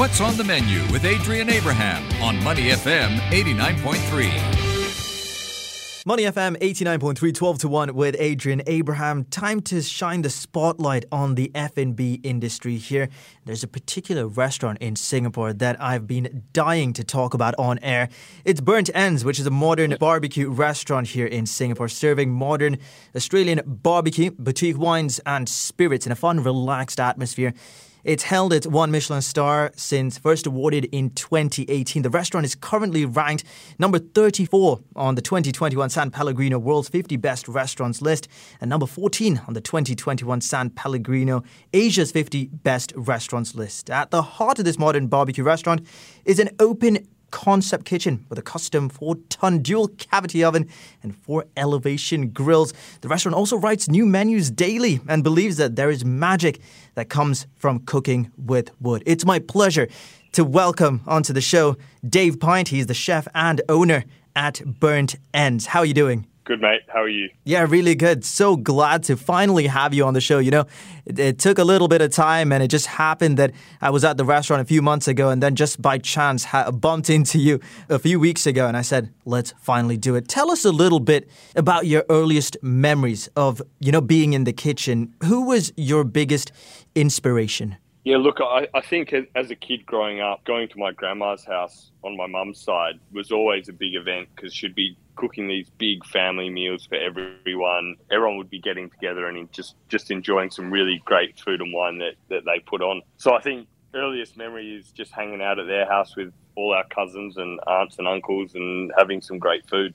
What's on the menu with Adrian Abraham on Money FM 89.3. Money FM 89.3 12 to 1 with Adrian Abraham. Time to shine the spotlight on the F&B industry here. There's a particular restaurant in Singapore that I've been dying to talk about on air. It's Burnt Ends, which is a modern barbecue restaurant here in Singapore, serving modern Australian barbecue, boutique wines and spirits in a fun, relaxed atmosphere. It's held its one Michelin star since first awarded in 2018. The restaurant is currently ranked number 34 on the 2021 San Pellegrino World's 50 Best Restaurants list and number 14 on the 2021 San Pellegrino Asia's 50 Best Restaurants list. At the heart of this modern barbecue restaurant is an open concept kitchen with a custom four ton dual cavity oven and four elevation grills. The restaurant also writes new menus daily and believes that there is magic that comes from cooking with wood. It's my pleasure to welcome onto the show Dave Pynt. He's the chef and owner at Burnt Ends. How are you doing? Good, mate. How are you? Yeah, really good. So glad to finally have you on the show. You know, it, it, took a little bit of time and it just happened that I was at the restaurant a few months ago and then just by chance ha- bumped into you a few weeks ago and I said, let's finally do it. Tell us a little bit about your earliest memories of, you know, being in the kitchen. Who was your biggest inspiration? Yeah, look, I, I think as a kid growing up, going to my grandma's house on my mum's side was always a big event because she'd be cooking these big family meals for everyone. Everyone would be getting together and just, just enjoying some really great food and wine that, that they put on. So I think earliest memory is just hanging out at their house with all our cousins and aunts and uncles and having some great food.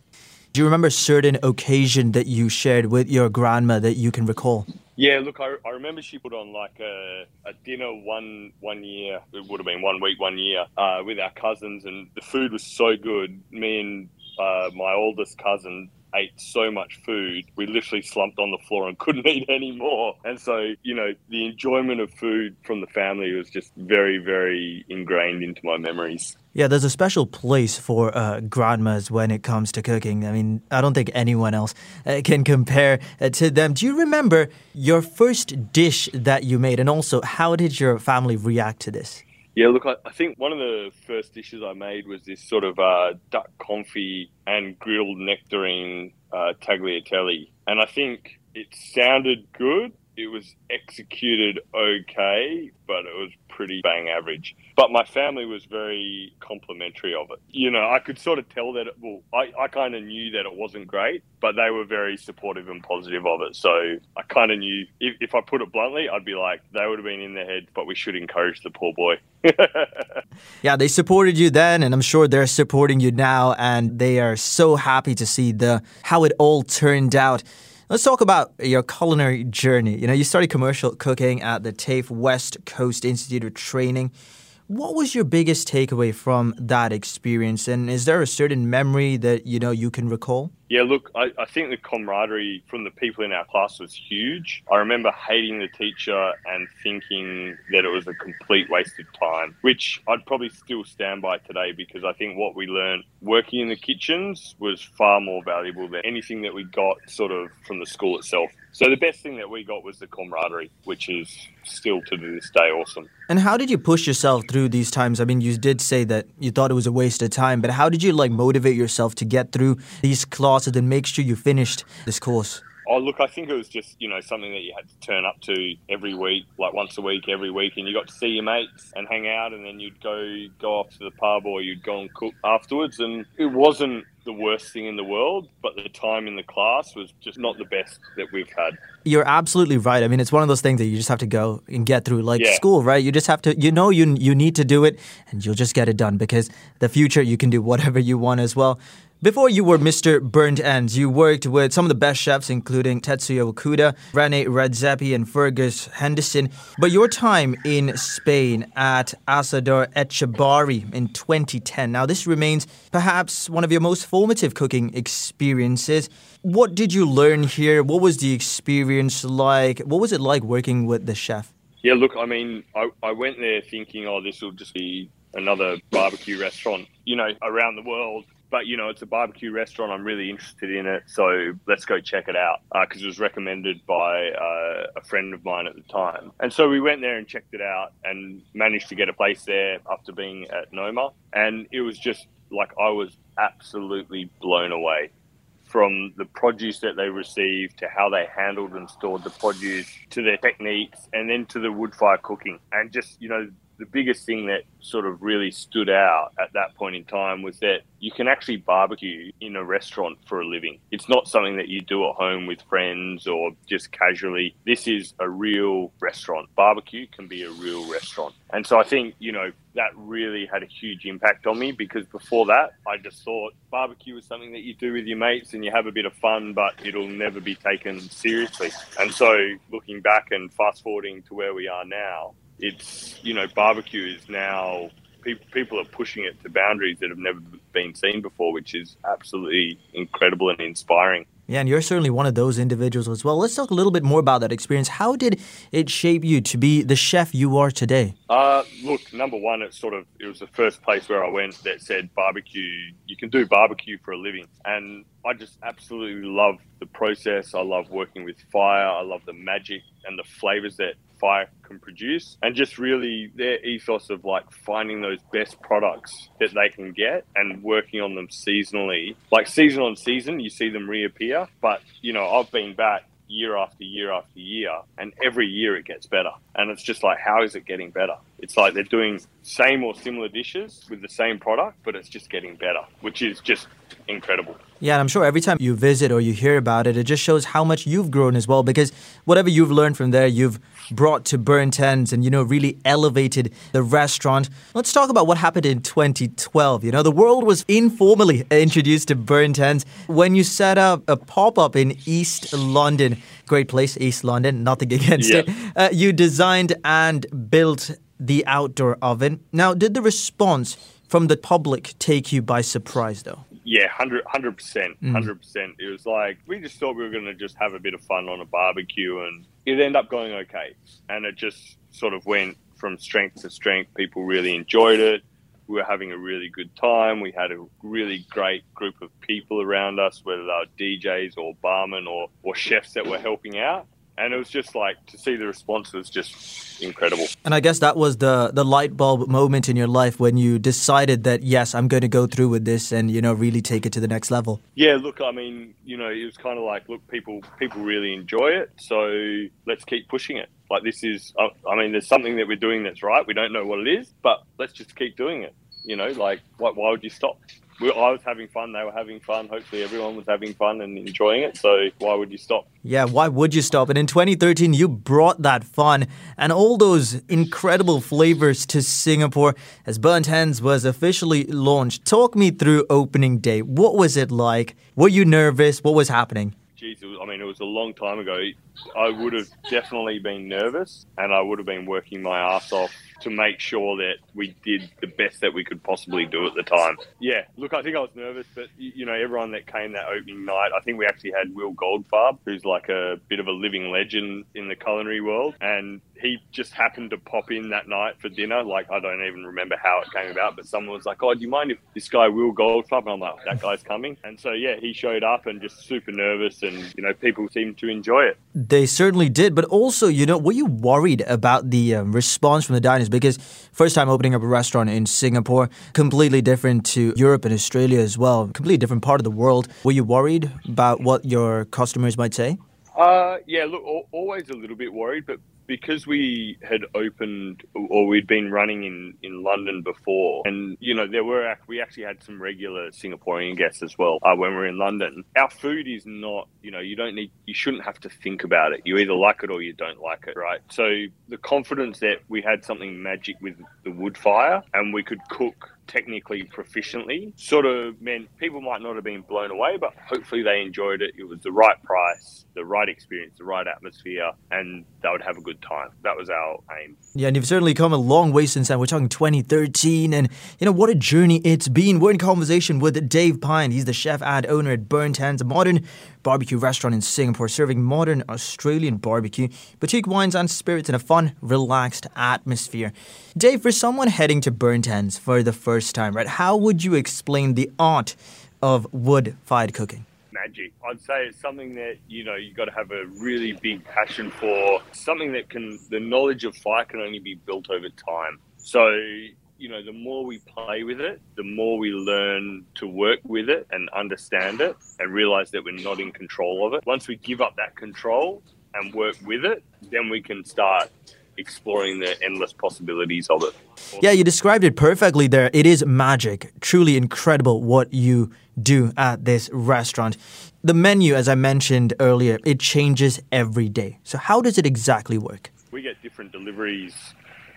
Do you remember a certain occasion that you shared with your grandma that you can recall? Yeah, look, I, I remember she put on like a, a dinner one one year. It would have been one week, one year, uh, with our cousins, and the food was so good. Me and uh, my oldest cousin ate so much food, we literally slumped on the floor and couldn't eat anymore. And so, you know, the enjoyment of food from the family was just very, very ingrained into my memories. Yeah, there's a special place for uh, grandmas when it comes to cooking. I mean, I don't think anyone else uh, can compare uh, to them. Do you remember your first dish that you made? And also, how did your family react to this? Yeah, look, I, I, think one of the first dishes I made was this sort of uh, duck confit and grilled nectarine uh, tagliatelle. And I think it sounded good. It was executed okay, but it was pretty bang average. But my family was very complimentary of it. You know, I could sort of tell that, it, well, I, I kind of knew that it wasn't great, but they were very supportive and positive of it. So I kind of knew, if, if I put it bluntly, I'd be like, they would have been in their head, but we should encourage the poor boy. yeah, they supported you then, and I'm sure they're supporting you now, and they are so happy to see the how it all turned out. Let's talk about your culinary journey. You know, you started commercial cooking at the TAFE West Coast Institute of Training. What was your biggest takeaway from that experience? And is there a certain memory that you know you can recall? Yeah, look, I, I, think the camaraderie from the people in our class was huge. I remember hating the teacher and thinking that it was a complete waste of time, which I'd probably still stand by today because I think what we learned working in the kitchens was far more valuable than anything that we got sort of from the school itself. So the best thing that we got was the camaraderie, which is still to this day awesome. And how did you push yourself through these times? I mean, you did say that you thought it was a waste of time, but how did you like motivate yourself to get through these classes and make sure you finished this course? Oh, look, I think it was just, you know, something that you had to turn up to every week, like once a week, every week, and you got to see your mates and hang out, and then you'd go go off to the pub or you'd go and cook afterwards. And it wasn't the worst thing in the world, but the time in the class was just not the best that we've had. You're absolutely right. I mean, it's one of those things that you just have to go and get through, like yeah. school, right? You just have to, you know, you you need to do it, and you'll just get it done because the future you can do whatever you want as well. Before you were Mr. Burnt Ends, you worked with some of the best chefs, including Tetsuya Wakuda, Rene Redzepi, and Fergus Henderson. But your time in Spain at Asador Etxebarri in 2010, now this remains perhaps one of your most formative cooking experiences. What did you learn here? What was the experience like? What was it like working with the chef? Yeah, look, I mean, I, I went there thinking, oh, this will just be another barbecue restaurant. You know, around the world, but you know, it's a barbecue restaurant. I'm really interested in it, so let's go check it out because uh, it was recommended by uh, a friend of mine at the time. And so we went there and checked it out, and managed to get a place there after being at Noma, and it was just like I was absolutely blown away from the produce that they received to how they handled and stored the produce to their techniques and then to the wood fire cooking and just you know the biggest thing that sort of really stood out at that point in time was that you can actually barbecue in a restaurant for a living. It's not something that you do at home with friends or just casually. This is a real restaurant. Barbecue can be a real restaurant. And so I think, you know, that really had a huge impact on me because before that, I just thought barbecue was something that you do with your mates and you have a bit of fun, but it'll never be taken seriously. And so looking back and fast forwarding to where we are now, it's you know barbecue is now people people are pushing it to boundaries that have never been seen before, which is absolutely incredible and inspiring. Yeah, and you're certainly one of those individuals as well. Let's talk a little bit more about that experience. How did it shape you to be the chef you are today? Uh, look, number one, it's sort of it was the first place where I went that said barbecue. You can do barbecue for a living, and I just absolutely love the process. I love working with fire. I love the magic and the flavors that fire can produce. And just really their ethos of like finding those best products that they can get and working on them seasonally. Like season on season you see them reappear. But you know i've been back year after year after year and every year it gets better. And it's just like how is it getting better it's like they're doing same or similar dishes with the same product but it's just getting better which is just incredible yeah, and I'm sure every time you visit or you hear about it, it just shows how much you've grown as well. Because whatever you've learned from there, you've brought to Burnt Ends and, you know, really elevated the restaurant. Let's talk about what happened in 2012. You know, the world was informally introduced to Burnt Ends when you set up a pop up in East London. Great place, East London, nothing against yeah. it. Uh, you designed and built the outdoor oven. Now, did the response from the public take you by surprise, though? Yeah, 100 percent, mm. hundred percent. It was like we just thought we were going to just have a bit of fun on a barbecue, and it ended up going okay. And it just sort of went from strength to strength. People really enjoyed it. We were having a really good time. We had a really great group of people around us, whether they were DJs or barmen or, or chefs that were helping out and it was just like to see the response was just incredible. And I guess that was the the light bulb moment in your life when you decided that yes, I'm going to go through with this and you know really take it to the next level. Yeah, look, I mean, you know, it was kind of like, look, people people really enjoy it, so let's keep pushing it. Like this is, I mean, there's something that we're doing that's right. We don't know what it is, but let's just keep doing it. You know, like why, why would you stop? We, I was having fun, they were having fun. Hopefully, everyone was having fun and enjoying it. So, why would you stop? Yeah, why would you stop? And in 2013, you brought that fun and all those incredible flavors to Singapore as Burnt Ends was officially launched. Talk me through opening day. What was it like? Were you nervous? What was happening? Jeez, was, I mean, it was a long time ago. I would have definitely been nervous and I would have been working my ass off to make sure that we did the best that we could possibly do at the time. Yeah, look, I think I was nervous, but you know, everyone that came that opening night, I think we actually had Will Goldfarb, who's like a bit of a living legend in the culinary world, and he just happened to pop in that night for dinner. Like I don't even remember how it came about, but someone was like, "Oh, do you mind if this guy Will Goldfarb?" And I'm like, "That guy's coming." And so yeah, he showed up and just super nervous, and you know, people seemed to enjoy it. They certainly did, but also, you know, were you worried about the um, response from the diners? Because first time opening up a restaurant in Singapore, completely different to Europe and Australia as well, completely different part of the world. Were you worried about what your customers might say? Uh, yeah, look, always a little bit worried, but because we had opened or we'd been running in, in London before, and you know there were we actually had some regular Singaporean guests as well uh, when we are in London. Our food is not you know you don't need you shouldn't have to think about it. You either like it or you don't like it, right? So the confidence that we had something magic with the wood fire and we could cook technically proficiently sort of meant people might not have been blown away, but hopefully they enjoyed it. It was the right price, the right experience, the right atmosphere, and they would have a good time. That was our aim. Yeah, and you've certainly come a long way since then. We're talking 2013, and you know what a journey it's been. We're in conversation with Dave Pynt. He's the chef and owner at Burnt Ends, a modern barbecue restaurant in Singapore, serving modern Australian barbecue, boutique wines and spirits in a fun, relaxed atmosphere. Dave, for someone heading to Burnt Ends for the first time, right, how would you explain the art of wood fired cooking? magic. I'd say it's something that you know you've got to have a really big passion for. Something that can the knowledge of fire can only be built over time. So you know, the more we play with it, the more we learn to work with it and understand it and realize that we're not in control of it. Once we give up that control and work with it, then we can start exploring the endless possibilities of it. Yeah, you described it perfectly there. It is magic. Truly incredible what you do at this restaurant. The menu, as I mentioned earlier, it changes every day. So, how does it exactly work? We get different deliveries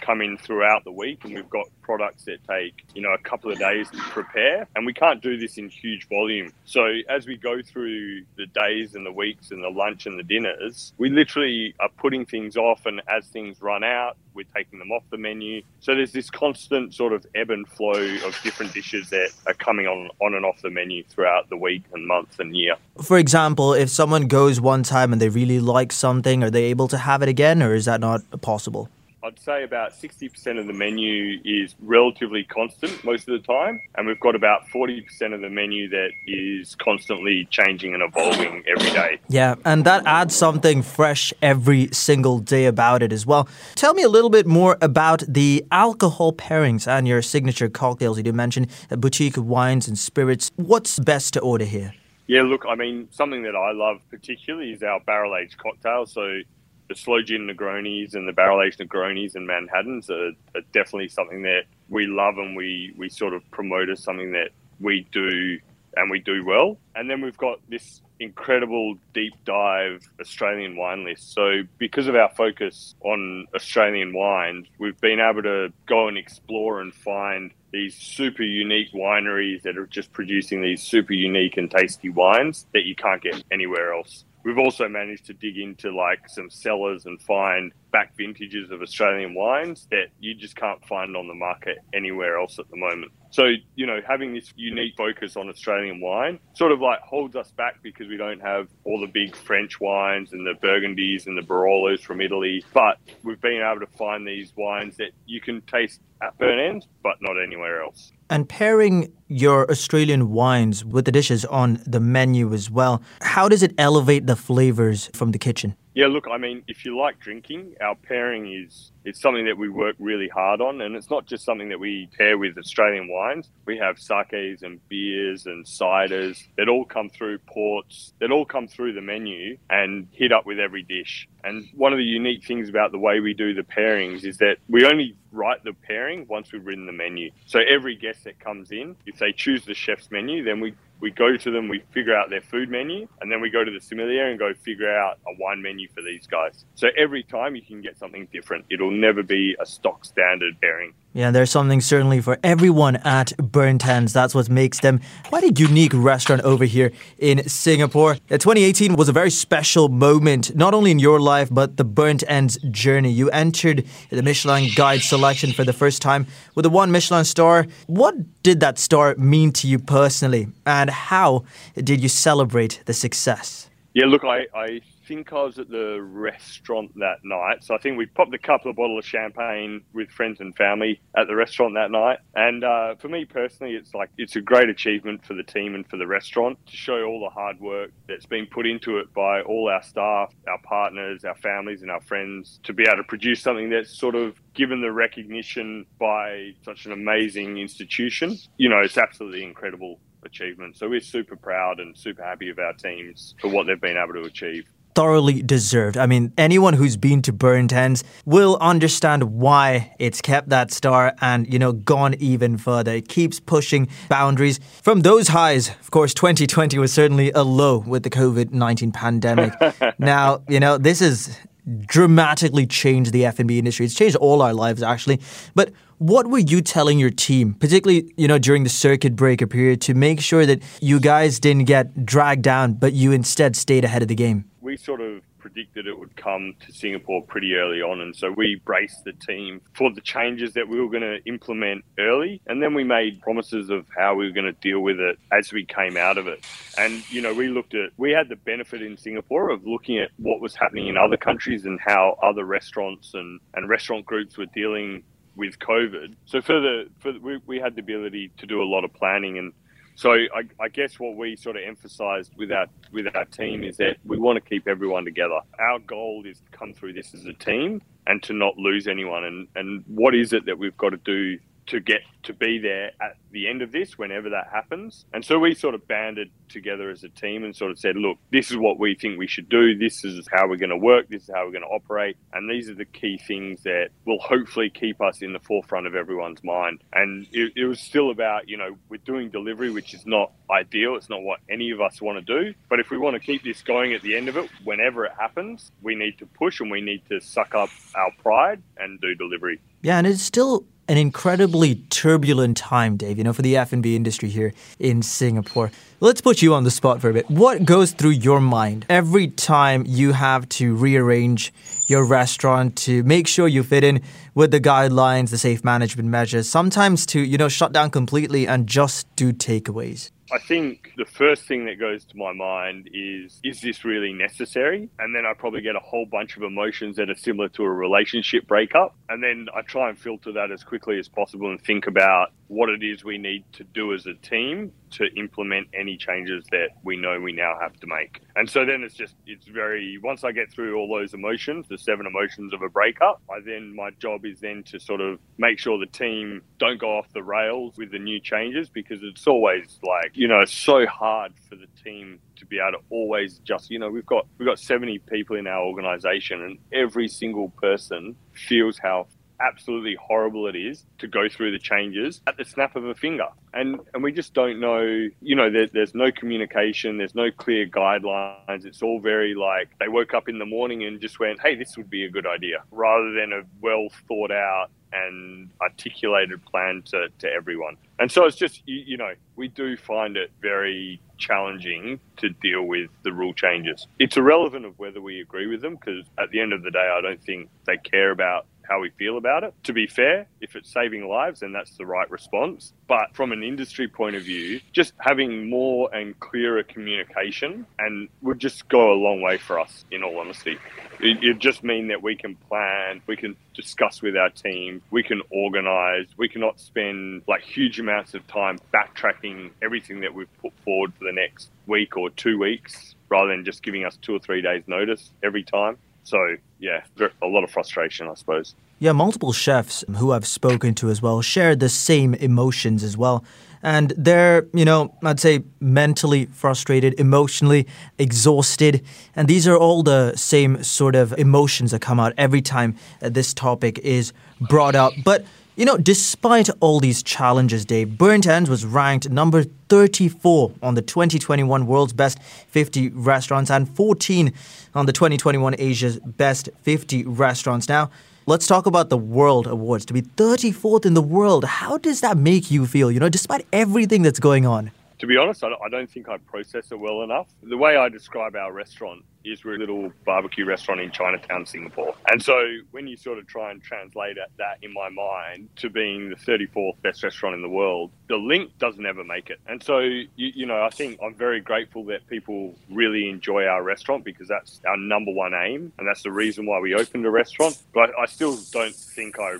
come in throughout the week and we've got products that take you know a couple of days to prepare. And we can't do this in huge volume. So as we go through the days and the weeks and the lunch and the dinners we literally are putting things off. And as things run out we're taking them off the menu. So there's this constant sort of ebb and flow of different dishes that are coming on on and off the menu throughout the week and month and year. For example if someone goes one time and they really like something are they able to have it again or is that not possible I'd say about 60% of the menu is relatively constant most of the time, and we've got about 40% of the menu that is constantly changing and evolving every day. Yeah, and that adds something fresh every single day about it as well. Tell me a little bit more about the alcohol pairings and your signature cocktails. You did mention boutique wines and spirits. What's best to order here? Yeah, look, I mean, something that I love particularly is our barrel aged cocktail. So the slow gin Negronis and the barrel aged Negronis and Manhattans are, are, definitely something that we love and we, we sort of promote as something that we do and we do well. And then we've got this incredible deep dive Australian wine list. So, because of our focus on Australian wines, we've been able to go and explore and find these super unique wineries that are just producing these super unique and tasty wines that you can't get anywhere else. We've also managed to dig into like some cellars and find back vintages of Australian wines that you just can't find on the market anywhere else at the moment. So, you know, having this unique focus on Australian wine sort of like holds us back because we don't have all the big French wines and the Burgundies and the Barolos from Italy. But we've been able to find these wines that you can taste at Burnt End, but not anywhere else. And pairing your Australian wines with the dishes on the menu as well, how does it elevate the flavors from the kitchen? Yeah, look, I mean, if you like drinking, our pairing is it's something that we work really hard on, and it's not just something that we pair with Australian wines. We have sakes and beers and ciders that all come through ports, that all come through the menu and hit up with every dish. And one of the unique things about the way we do the pairings is that we only write the pairing once we've written the menu. So every guest that comes in, if they choose the chef's menu, then we we go to them, we figure out their food menu, and then we go to the sommelier and go figure out a wine menu for these guys. So every time you can get something different. It'll never be a stock standard pairing. Yeah, there's something certainly for everyone at Burnt Ends. That's what makes them quite a unique restaurant over here in Singapore. 2018 was a very special moment, not only in your life, but the Burnt Ends journey. You entered the Michelin Guide selection for the first time with a one Michelin star. What did that star mean to you personally, and how did you celebrate the success? Yeah, look, I, I think I was at the restaurant that night. So I think we popped a couple of bottles of champagne with friends and family at the restaurant that night. And uh, for me personally, it's like it's a great achievement for the team and for the restaurant to show all the hard work that's been put into it by all our staff, our partners, our families, and our friends to be able to produce something that's sort of given the recognition by such an amazing institution. You know, it's absolutely incredible achievement. So we're super proud and super happy of our teams for what they've been able to achieve thoroughly deserved. I mean, anyone who's been to Burnt Ends will understand why it's kept that star and, you know, gone even further. It keeps pushing boundaries. From those highs, of course, 2020 was certainly a low with the COVID 19 pandemic. now, you know, this has dramatically changed the F&B industry. It's changed all our lives, actually. But what were you telling your team, particularly, you know, during the circuit breaker period, to make sure that you guys didn't get dragged down, but you instead stayed ahead of the game? we sort of predicted it would come to Singapore pretty early on. And so we braced the team for the changes that we were going to implement early. And then we made promises of how we were going to deal with it as we came out of it. And, you know, we looked at, we had the benefit in Singapore of looking at what was happening in other countries and how other restaurants and, and restaurant groups were dealing with COVID. So for the, for the, we, we had the ability to do a lot of planning and So I, I, guess what we sort of emphasised with our with our team is that we want to keep everyone together. Our goal is to come through this as a team and to not lose anyone. And and what is it that we've got to do to get to be there at the end of this whenever that happens. And so we sort of banded together as a team and sort of said, look, this is what we think we should do. This is how we're going to work. This is how we're going to operate. And these are the key things that will hopefully keep us in the forefront of everyone's mind. And it, it was still about, you know, we're doing delivery, which is not ideal. It's not what any of us want to do. But if we want to keep this going at the end of it, whenever it happens, we need to push and we need to suck up our pride and do delivery. Yeah, and it's still an incredibly turbulent time, Dave, you know, for the F&B industry here in Singapore. Let's put you on the spot for a bit. What goes through your mind every time you have to rearrange your restaurant to make sure you fit in with the guidelines, the safe management measures, sometimes to, you know, shut down completely and just do takeaways? I think the first thing that goes to my mind is, is this really necessary? And then I probably get a whole bunch of emotions that are similar to a relationship breakup. And then I try and filter that as quickly as possible and think about what it is we need to do as a team to implement any changes that we know we now have to make. And so then it's just, it's very, once I get through all those emotions, the seven emotions of a breakup, I then, my job is then to sort of make sure the team don't go off the rails with the new changes because it's always like, you know, it's so hard for the team to be able to always just, you know, we've got, we've got 70 people in our organization and every single person feels how absolutely horrible it is to go through the changes at the snap of a finger. And and we just don't know, you know, there, there's no communication, there's no clear guidelines. It's all very like they woke up in the morning and just went, hey, this would be a good idea, rather than a well thought out and articulated plan to, to everyone. And so it's just, you, you, know, we do find it very challenging to deal with the rule changes. It's irrelevant of whether we agree with them because at the end of the day, I don't think they care about how we feel about it. To be fair, if it's saving lives, then that's the right response. But from an industry point of view, just having more and clearer communication and would just go a long way for us, in all honesty. It, it just mean that we can plan, we can discuss with our team, we can organize, we cannot spend like huge amounts of time backtracking everything that we've put forward for the next week or two weeks rather than just giving us two or three days notice every time. So yeah, a lot of frustration, I suppose. Yeah, multiple chefs who I've spoken to as well share the same emotions as well. And they're, you know, I'd say mentally frustrated, emotionally exhausted. And these are all the same sort of emotions that come out every time this topic is brought up. But you know, despite all these challenges, Dave, Burnt Ends was ranked number 34 on the 2021 World's Best 50 Restaurants and 14 on the 2021 Asia's Best 50 Restaurants. Now, let's talk about the World Awards. To be 34th in the world, how does that make you feel, you know, despite everything that's going on? To be honest, I don't think I process it well enough. The way I describe our restaurant is we're a little barbecue restaurant in Chinatown, Singapore. And so when you sort of try and translate that in my mind to being the 34th best restaurant in the world, the link doesn't ever make it. And so, you, you know, I think I'm very grateful that people really enjoy our restaurant because that's our number one aim. And that's the reason why we opened a restaurant. But I still don't think I,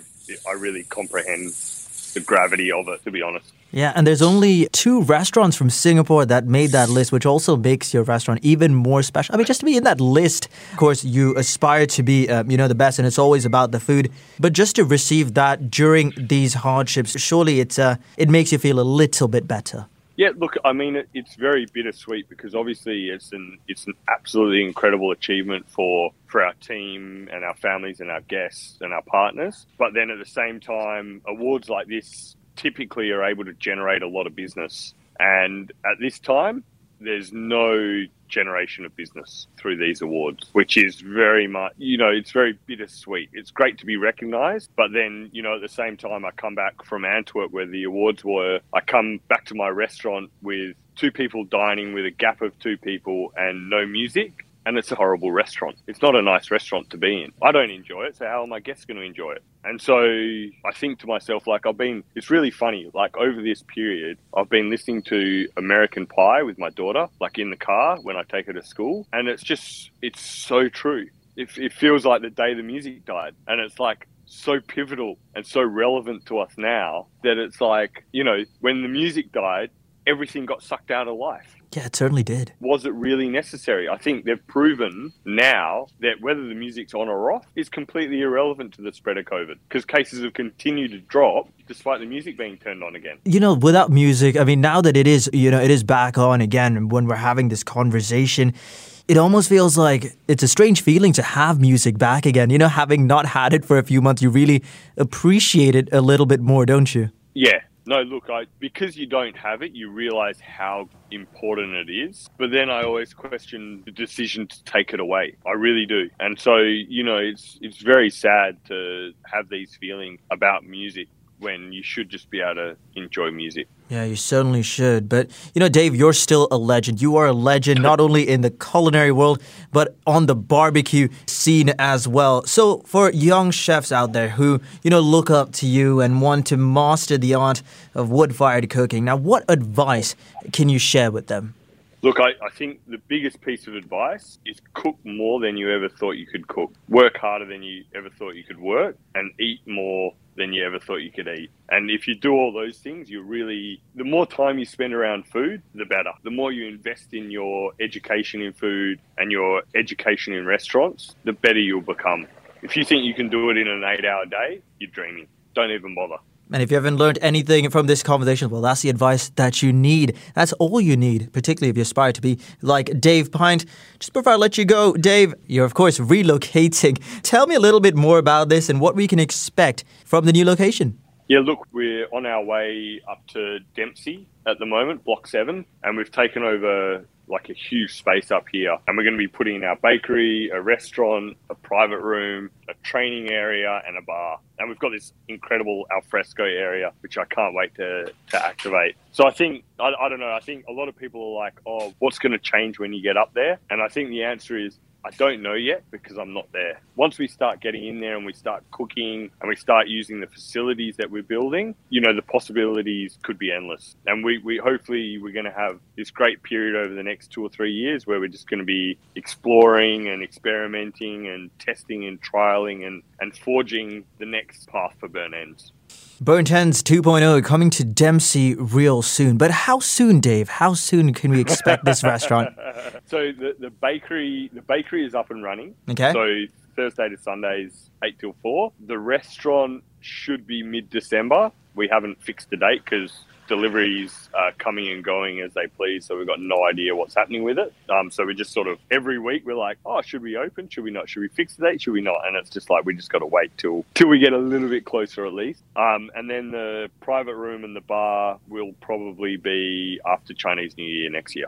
I really comprehend the gravity of it, to be honest. Yeah, and there's only two restaurants from Singapore that made that list, which also makes your restaurant even more special. I mean, just to be in that list, of course, you aspire to be, uh, you know, the best, and it's always about the food. But just to receive that during these hardships, surely it's uh, it makes you feel a little bit better. Yeah, look, I mean, it, it's very bittersweet because obviously it's an it's an absolutely incredible achievement for for our team and our families and our guests and our partners. But then at the same time, awards like this typically are able to generate a lot of business. And at this time, there's no generation of business through these awards, which is very much, you know, it's very bittersweet. It's great to be recognized, but then, you know, at the same time, I come back from Antwerp where the awards were, I come back to my restaurant with two people dining with a gap of two people and no music and it's a horrible restaurant. It's not a nice restaurant to be in. I don't enjoy it, so how are my guests going to enjoy it? And so I think to myself, like, I've been, it's really funny. Like, over this period, I've been listening to American Pie with my daughter, like in the car when I take her to school. And it's just, it's so true. It, it feels like the day the music died. And it's like, so pivotal and so relevant to us now that it's like, you know, when the music died, everything got sucked out of life. Yeah, it certainly did. Was it really necessary? I think they've proven now that whether the music's on or off is completely irrelevant to the spread of COVID because cases have continued to drop despite the music being turned on again. You know, without music, I mean, now that it is, you know, it is back on again when we're having this conversation, it almost feels like it's a strange feeling to have music back again. You know, having not had it for a few months, you really appreciate it a little bit more, don't you? Yeah. No, look, I because you don't have it, you realize how important it is. But then I always question the decision to take it away. I really do. And so, you know, it's it's very sad to have these feelings about music when you should just be able to enjoy music. Yeah, you certainly should. But, you know, Dave, you're still a legend. You are a legend not only in the culinary world, but on the barbecue scene as well. So, for young chefs out there who, you know, look up to you and want to master the art of wood fired cooking, now, what advice can you share with them? Look, I, I, think the biggest piece of advice is cook more than you ever thought you could cook. Work harder than you ever thought you could work and eat more than you ever thought you could eat. And if you do all those things, you really, the more time you spend around food, the better. The more you invest in your education in food and your education in restaurants, the better you'll become. If you think you can do it in an eight hour day, you're dreaming. Don't even bother. And if you haven't learned anything from this conversation, well, that's the advice that you need. That's all you need, particularly if you aspire to be like Dave Pynt. Just before I let you go, Dave, you're of course relocating. Tell me a little bit more about this and what we can expect from the new location. Yeah, look, we're on our way up to Dempsey at the moment, Block 7, and we've taken over like a huge space up here. And we're going to be putting in our bakery, a restaurant, a private room, a training area, and a bar. And we've got this incredible alfresco area, which I can't wait to, to activate. So I think, I, I don't know, I think a lot of people are like, oh, what's going to change when you get up there? And I think the answer is I don't know yet because I'm not there. Once we start getting in there and we start cooking and we start using the facilities that we're building, you know, the possibilities could be endless. And we, we hopefully we're going to have this great period over the next two or three years where we're just going to be exploring and experimenting and testing and trialing and, and forging the next path for Burnt Ends. Burnt Ends 2.0 coming to Dempsey real soon. But how soon, Dave? How soon can we expect this restaurant? So the, the bakery the bakery is up and running. Okay. So Thursday to Sundays, eight till four. The restaurant should be mid December. We haven't fixed the date because deliveries are coming and going as they please, so we've got no idea what's happening with it. Um, so we just sort of every week we're like, oh, should we open? Should we not? Should we fix the date? Should we not? And it's just like we just got to wait till till we get a little bit closer at least. Um, and then the private room and the bar will probably be after Chinese New Year next year.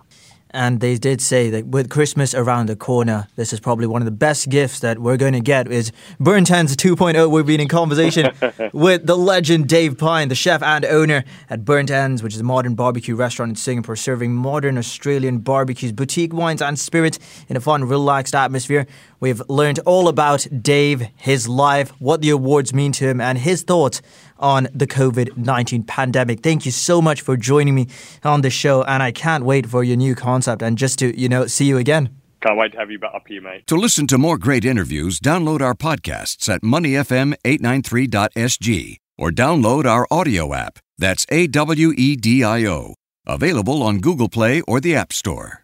And they did say that with Christmas around the corner, this is probably one of the best gifts that we're going to get is Burnt Ends 2.0. We've been in conversation with the legend Dave Pynt, the chef and owner at Burnt Ends, which is a modern barbecue restaurant in Singapore, serving modern Australian barbecues, boutique wines and spirits in a fun, relaxed atmosphere. We've learned all about Dave, his life, what the awards mean to him, and his thoughts on the COVID 19 pandemic. Thank you so much for joining me on the show, and I can't wait for your new concept and just to, you know, see you again. Can't wait to have you back up here, mate. To listen to more great interviews, download our podcasts at moneyfm893.sg or download our audio app. That's A W E D I O. Available on Google Play or the App Store.